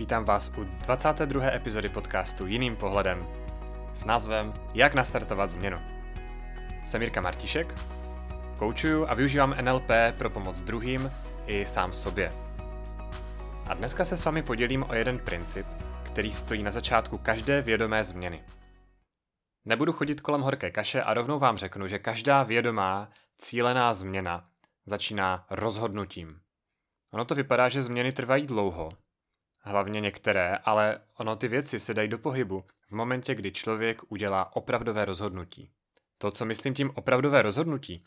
Vítám vás u 22. epizody podcastu Jiným pohledem s názvem Jak nastartovat změnu. Jsem Jirka Martišek, koučuju a využívám NLP pro pomoc druhým i sám sobě. A dneska se s vámi podělím o jeden princip, který stojí na začátku každé vědomé změny. Nebudu chodit kolem horké kaše a rovnou vám řeknu, že každá vědomá, cílená změna začíná rozhodnutím. Ono to vypadá, že změny trvají dlouho, hlavně některé, ale ono ty věci se dají do pohybu v momentě, kdy člověk udělá opravdové rozhodnutí. To, co myslím tím opravdové rozhodnutí,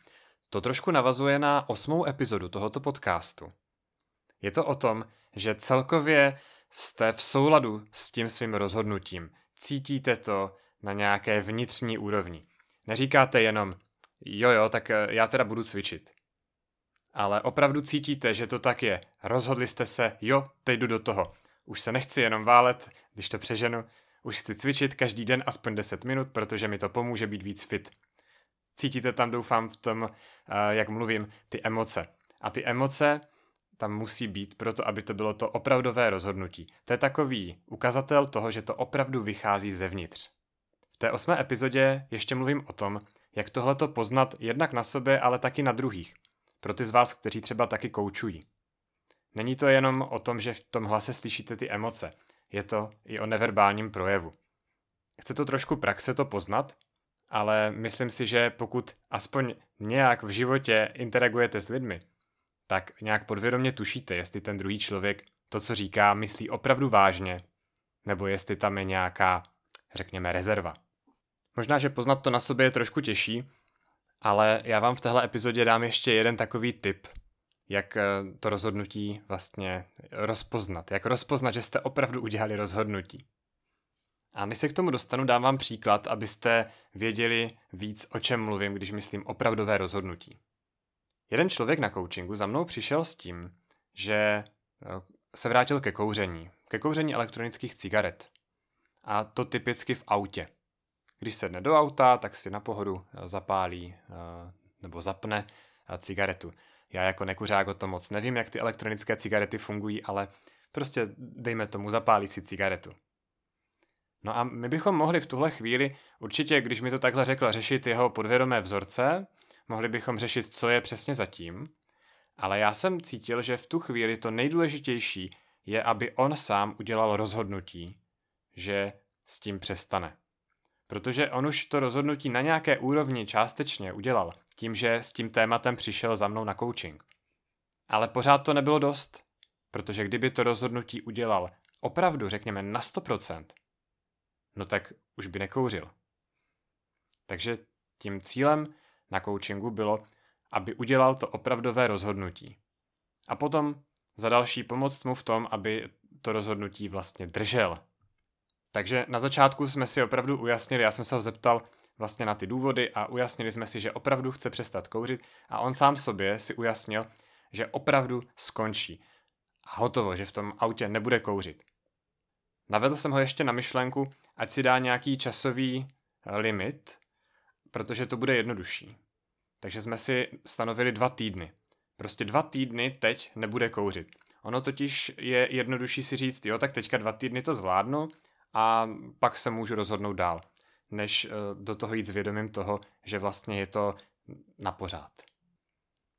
to trošku navazuje na osmou epizodu tohoto podcastu. Je to o tom, že celkově jste v souladu s tím svým rozhodnutím. Cítíte to na nějaké vnitřní úrovni. Neříkáte jenom, jo jo, tak eh, já teda budu cvičit ale opravdu cítíte, že to tak je. Rozhodli jste se, jo, teď jdu do toho. Už se nechci jenom válet, když to přeženu, už chci cvičit každý den aspoň 10 minut, protože mi to pomůže být víc fit. Cítíte tam, doufám, v tom, eh, jak mluvím, ty emoce. A ty emoce tam musí být proto, aby to bylo to opravdové rozhodnutí. To je takový ukazatel toho, že to opravdu vychází zevnitř. V té osmé epizodě ještě mluvím o tom, jak tohleto poznat jednak na sobě, ale taky na druhých. Pro ty z vás, kteří třeba taky koučují. Není to jenom o tom, že v tom hlase slyšíte ty emoce. Je to i o neverbálním projevu. Chce to trošku praxe to poznat, ale myslím si, že pokud aspoň nějak v životě interagujete s lidmi, tak nějak podvědomě tušíte, jestli ten druhý člověk to, co říká, myslí opravdu vážně, nebo jestli tam je nějaká, řekněme, rezerva. Možná, že poznat to na sobě je trošku těžší, ale já vám v téhle epizodě dám ještě jeden takový tip, jak eh, to rozhodnutí vlastně rozpoznat. Jak rozpoznat, že jste opravdu udělali rozhodnutí. A než se k tomu dostanu, dám vám příklad, abyste věděli víc, o čem mluvím, když myslím opravdové rozhodnutí. Jeden člověk na coachingu za mnou přišel s tím, že eh, se vrátil ke kouření, ke kouření elektronických cigaret. A to typicky v autě. Když sedne do auta, tak si na pohodu eh, zapálí nebo zapne cigaretu. Já jako nekuřák o tom moc nevím, jak ty elektronické cigarety fungují, ale prostě dejme tomu zapálí si cigaretu. No a my bychom mohli v tuhle chvíli, určitě, když mi to takhle řekl, řešit jeho podvědomé vzorce, mohli bychom řešit, co je přesně zatím, ale já jsem cítil, že v tu chvíli to nejdůležitější je, aby on sám udělal rozhodnutí, že s tím přestane. Protože on už to rozhodnutí na nějaké úrovni částečně udělal, tím, že s tím tématem přišel za mnou na coaching. Ale pořád to nebylo dost, protože kdyby to rozhodnutí udělal opravdu, řekněme, na 100%, no tak už by nekouřil. Takže tím cílem na coachingu bylo, aby udělal to opravdové rozhodnutí. A potom za další pomoct mu v tom, aby to rozhodnutí vlastně držel, takže na začátku jsme si opravdu ujasnili, já jsem se ho zeptal vlastně na ty důvody a ujasnili jsme si, že opravdu chce přestat kouřit a on sám sobě si ujasnil, že opravdu skončí. A hotovo, že v tom autě nebude kouřit. Navedl jsem ho ještě na myšlenku, ať si dá nějaký časový eh, limit, protože to bude jednodušší. Takže jsme si stanovili dva týdny. Prostě dva týdny teď nebude kouřit. Ono totiž je jednodušší si říct, jo, tak teďka dva týdny to zvládnu a pak se můžu rozhodnout dál, než eh, do toho jít s vědomím toho, že vlastně je to na pořád.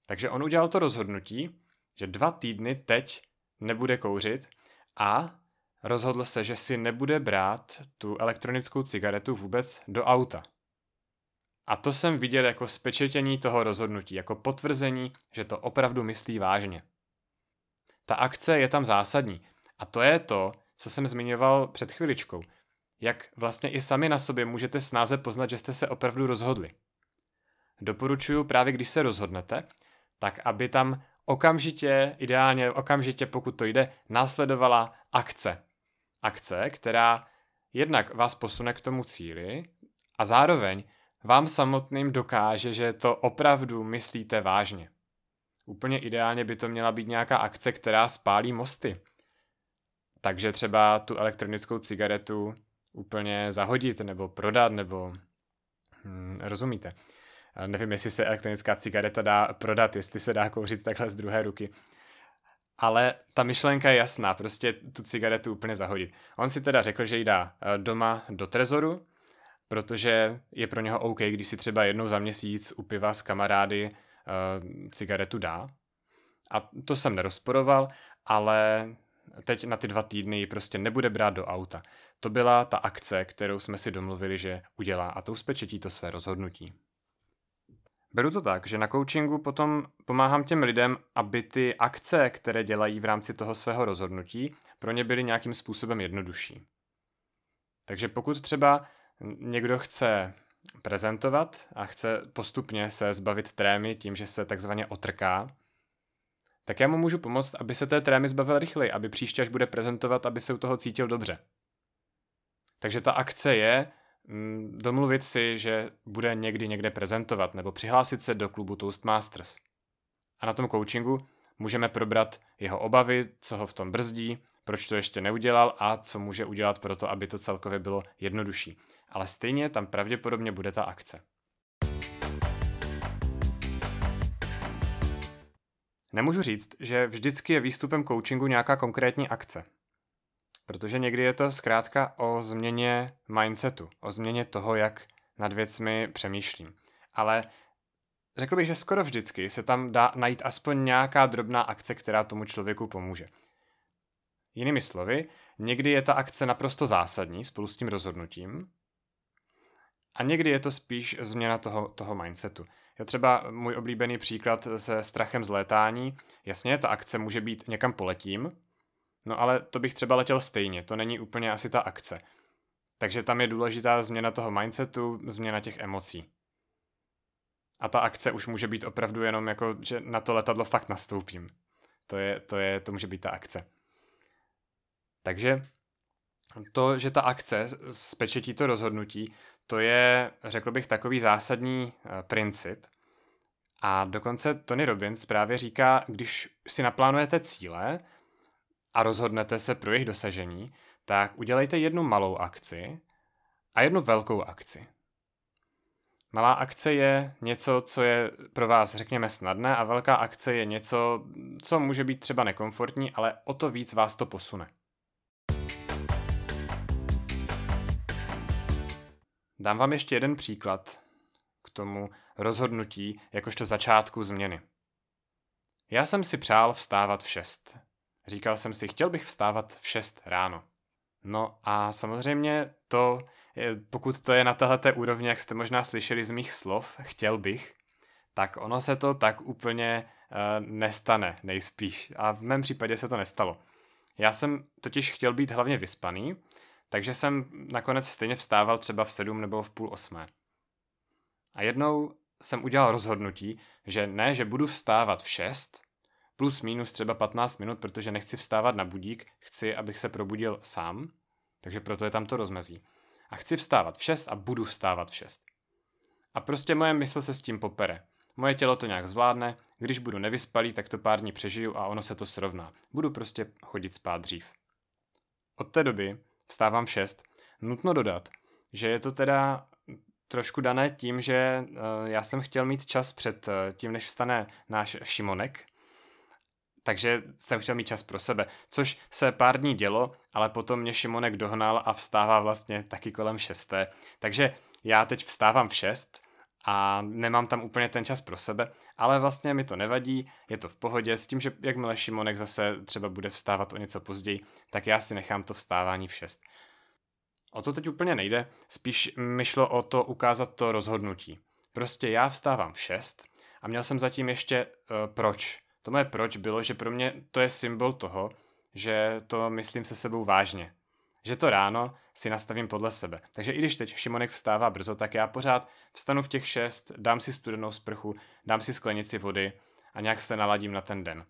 Takže on udělal to rozhodnutí, že dva týdny teď nebude kouřit a rozhodl se, že si nebude brát tu elektronickou cigaretu vůbec do auta. A to jsem viděl jako spečetění toho rozhodnutí, jako potvrzení, že to opravdu myslí vážně. Ta akce je tam zásadní. A to je to, co jsem zmiňoval před chviličkou. Jak vlastně i sami na sobě můžete snáze poznat, že jste se opravdu rozhodli. Doporučuji právě, když se rozhodnete, tak aby tam okamžitě, ideálně okamžitě, pokud to jde, následovala akce. Akce, která jednak vás posune k tomu cíli a zároveň vám samotným dokáže, že to opravdu myslíte vážně. Úplně ideálně by to měla být nějaká akce, která spálí mosty, takže třeba tu elektronickou cigaretu úplně zahodit nebo prodat, nebo hmm, rozumíte. Nevím, jestli se elektronická cigareta dá prodat, jestli se dá kouřit takhle z druhé ruky. Ale ta myšlenka je jasná, prostě tu cigaretu úplně zahodit. On si teda řekl, že ji dá eh, doma do trezoru, protože je pro něho OK, když si třeba jednou za měsíc u piva s kamarády uh, cigaretu dá. A to jsem nerozporoval, ale teď na ty dva týdny ji prostě nebude brát do auta. To byla ta akce, kterou jsme si domluvili, že udělá a to uspečetí to své rozhodnutí. Beru to tak, že na coachingu potom pomáhám těm lidem, aby ty akce, které dělají v rámci toho svého rozhodnutí, pro ně byly nějakým způsobem jednodušší. Takže pokud třeba někdo chce prezentovat a chce postupně se zbavit trémy tím, že se takzvaně otrká, tak já mu můžu pomoct, aby se té trémy zbavil rychleji, aby příště, až bude prezentovat, aby se u toho cítil dobře. Takže ta akce je mm, domluvit si, že bude někdy někde prezentovat nebo přihlásit se do klubu Toastmasters. A na tom coachingu můžeme probrat jeho obavy, co ho v tom brzdí, proč to ještě neudělal a co může udělat pro to, aby to celkově bylo jednodušší. Ale stejně tam pravděpodobně bude ta akce. Nemůžu říct, že vždycky je výstupem coachingu nějaká konkrétní akce. Protože někdy je to zkrátka o změně mindsetu, o změně toho, jak nad věcmi přemýšlím. Ale řekl bych, že skoro vždycky se tam dá najít aspoň nějaká drobná akce, která tomu člověku pomůže. Jinými slovy, někdy je ta akce naprosto zásadní spolu s tím rozhodnutím a někdy je to spíš změna toho, toho mindsetu. Je třeba můj oblíbený příklad se strachem z létání. Jasně, ta akce může být někam poletím, no ale to bych třeba letěl stejně, to není úplně asi ta akce. Takže tam je důležitá změna toho mindsetu, změna těch emocí. A ta akce už může být opravdu jenom jako, že na to letadlo fakt nastoupím. To, je, to, je, to může být ta akce. Takže to, že ta akce spečetí to rozhodnutí, to je, řekl bych, takový zásadní eh, princip. A dokonce Tony Robbins právě říká, když si naplánujete cíle a rozhodnete se pro jejich dosažení, tak udělejte jednu malou akci a jednu velkou akci. Malá akce je něco, co je pro vás, řekněme, snadné a velká akce je něco, co může být třeba nekomfortní, ale o to víc vás to posune. Dám vám ještě jeden příklad k tomu rozhodnutí jakožto začátku změny. Já jsem si přál vstávat v 6. Říkal jsem si, chtěl bych vstávat v 6 ráno. No a samozřejmě to, pokud to je na této úrovni, jak jste možná slyšeli z mých slov, chtěl bych, tak ono se to tak úplně uh, nestane nejspíš. A v mém případě se to nestalo. Já jsem totiž chtěl být hlavně vyspaný takže jsem nakonec stejně vstával třeba v sedm nebo v půl osmé. A jednou jsem udělal rozhodnutí, že ne, že budu vstávat v šest, plus minus třeba 15 minut, protože nechci vstávat na budík, chci, abych se probudil sám, takže proto je tam to rozmezí. A chci vstávat v 6 a budu vstávat v 6. A prostě moje mysl se s tím popere. Moje tělo to nějak zvládne, když budu nevyspalý, tak to pár dní přežiju a ono se to srovná. Budu prostě chodit spát dřív. Od té doby vstávám v 6. Nutno dodat, že je to teda trošku dané tím, že uh, já jsem chtěl mít čas před uh, tím, než vstane náš Šimonek, takže jsem chtěl mít čas pro sebe, což se pár dní dělo, ale potom mě Šimonek dohnal a vstává vlastně taky kolem šesté. Takže já teď vstávám v šest a nemám tam úplně ten čas pro sebe, ale vlastně mi to nevadí, je to v pohodě s tím, že jakmile Šimonek zase třeba bude vstávat o něco později, tak já si nechám to vstávání v 6. O to teď úplně nejde, spíš mi šlo o to ukázat to rozhodnutí. Prostě já vstávám v 6 a měl jsem zatím ještě uh, proč. To moje proč bylo, že pro mě to je symbol toho, že to myslím se sebou vážně že to ráno si nastavím podle sebe. Takže i když teď Šimonek vstává brzo, tak já pořád vstanu v těch šest, dám si studenou sprchu, dám si sklenici vody a nějak se naladím na ten den.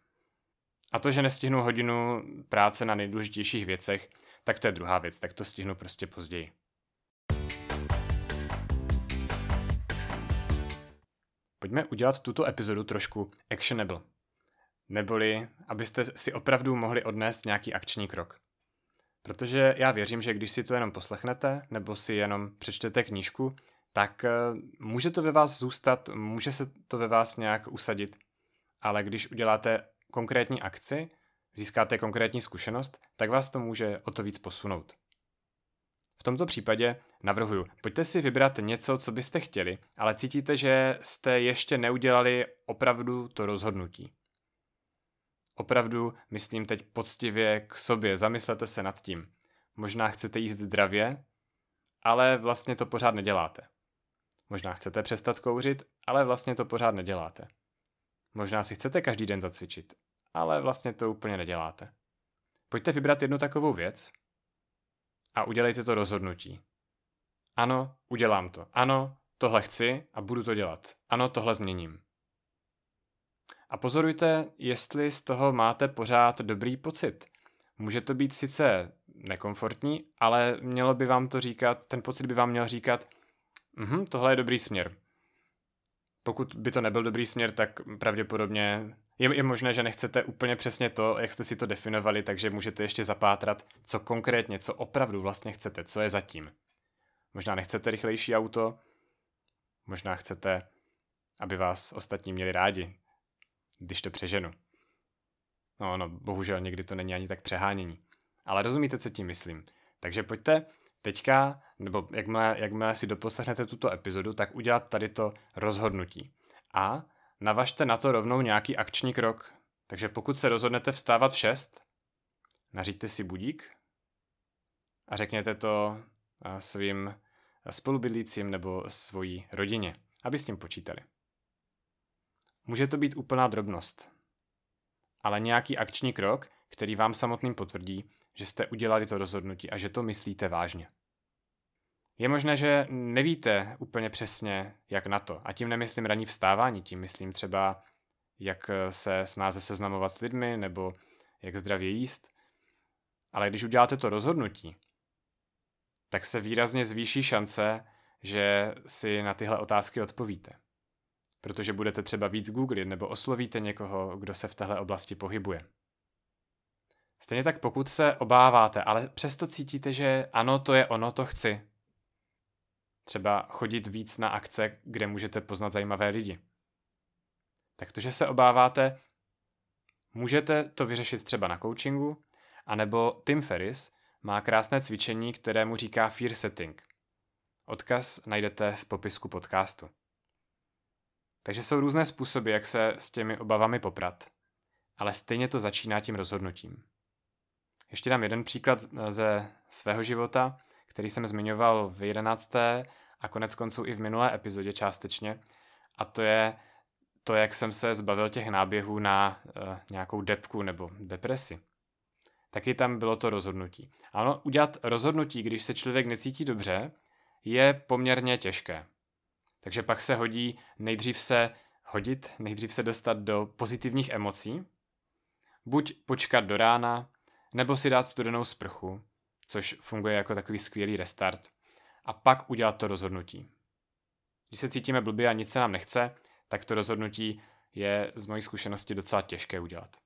A to, že nestihnu hodinu práce na nejdůležitějších věcech, tak to je druhá věc, tak to stihnu prostě později. Pojďme udělat tuto epizodu trošku actionable. Neboli, abyste si opravdu mohli odnést nějaký akční krok. Protože já věřím, že když si to jenom poslechnete nebo si jenom přečtete knížku, tak eh, může to ve vás zůstat, může se to ve vás nějak usadit, ale když uděláte konkrétní akci, získáte konkrétní zkušenost, tak vás to může o to víc posunout. V tomto případě navrhuju, pojďte si vybrat něco, co byste chtěli, ale cítíte, že jste ještě neudělali opravdu to rozhodnutí. Opravdu myslím teď poctivě k sobě, zamyslete se nad tím. Možná chcete jíst zdravě, ale vlastně to pořád neděláte. Možná chcete přestat kouřit, ale vlastně to pořád neděláte. Možná si chcete každý den zacvičit, ale vlastně to úplně neděláte. Pojďte vybrat jednu takovou věc a udělejte to rozhodnutí. Ano, udělám to. Ano, tohle chci a budu to dělat. Ano, tohle změním. A pozorujte, jestli z toho máte pořád dobrý pocit. Může to být sice nekomfortní, ale mělo by vám to říkat, ten pocit by vám měl říkat, mhm, tohle je dobrý směr. Pokud by to nebyl dobrý směr, tak pravděpodobně je, je možné, že nechcete úplně přesně to, jak jste si to definovali, takže můžete ještě zapátrat, co konkrétně, co opravdu vlastně chcete, co je zatím. Možná nechcete rychlejší auto, možná chcete, aby vás ostatní měli rádi, když to přeženu. No, no, bohužel někdy to není ani tak přehánění. Ale rozumíte, co tím myslím. Takže pojďte teďka, nebo jakmile, jakmile si doposlechnete tuto epizodu, tak udělat tady to rozhodnutí. A navažte na to rovnou nějaký akční krok. Takže pokud se rozhodnete vstávat v 6, naříďte si budík a řekněte to svým spolubydlícím nebo svojí rodině, aby s tím počítali. Může to být úplná drobnost, ale nějaký akční krok, který vám samotným potvrdí, že jste udělali to rozhodnutí a že to myslíte vážně. Je možné, že nevíte úplně přesně, jak na to. A tím nemyslím ranní vstávání, tím myslím třeba, jak se snáze seznamovat s lidmi nebo jak zdravě jíst. Ale když uděláte to rozhodnutí, tak se výrazně zvýší šance, že si na tyhle otázky odpovíte. Protože budete třeba víc googlit nebo oslovíte někoho, kdo se v téhle oblasti pohybuje. Stejně tak pokud se obáváte, ale přesto cítíte, že ano, to je ono, to chci. Třeba chodit víc na akce, kde můžete poznat zajímavé lidi. Tak to, že se obáváte, můžete to vyřešit třeba na coachingu, anebo Tim Ferris má krásné cvičení, kterému říká Fear Setting. Odkaz najdete v popisku podcastu. Takže jsou různé způsoby, jak se s těmi obavami poprat. Ale stejně to začíná tím rozhodnutím. Ještě dám jeden příklad eh, ze svého života, který jsem zmiňoval v jedenácté a konec konců i v minulé epizodě částečně. A to je to, jak jsem se zbavil těch náběhů na uh, nějakou depku nebo depresi. Taky tam bylo to rozhodnutí. Ano, udělat rozhodnutí, když se člověk necítí dobře, je poměrně těžké. Takže pak se hodí nejdřív se hodit, nejdřív se dostat do pozitivních emocí, buď počkat do rána, nebo si dát studenou sprchu, což funguje jako takový skvělý restart, a pak udělat to rozhodnutí. Když se cítíme blbě a nic se nám nechce, tak to rozhodnutí je z mojí zkušenosti docela těžké udělat.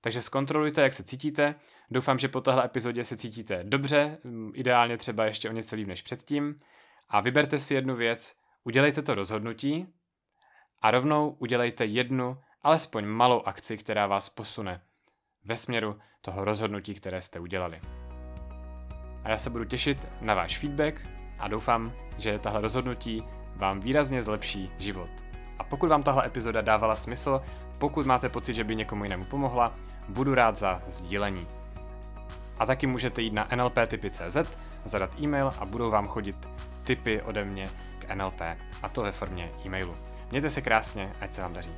Takže zkontrolujte, jak se cítíte. Doufám, že po téhle epizodě se cítíte dobře, ideálně třeba ještě o něco líp než předtím. A vyberte si jednu věc, udělejte to rozhodnutí a rovnou udělejte jednu, alespoň malou akci, která vás posune ve směru toho rozhodnutí, které jste udělali. A já se budu těšit na váš feedback a doufám, že tahle rozhodnutí vám výrazně zlepší život. A pokud vám tahle epizoda dávala smysl, pokud máte pocit, že by někomu jinému pomohla, budu rád za sdílení. A taky můžete jít na nlptypy.cz, zadat e-mail a budou vám chodit tipy ode mě k NLP, a to ve formě e-mailu. Mějte se krásně, ať se vám daří.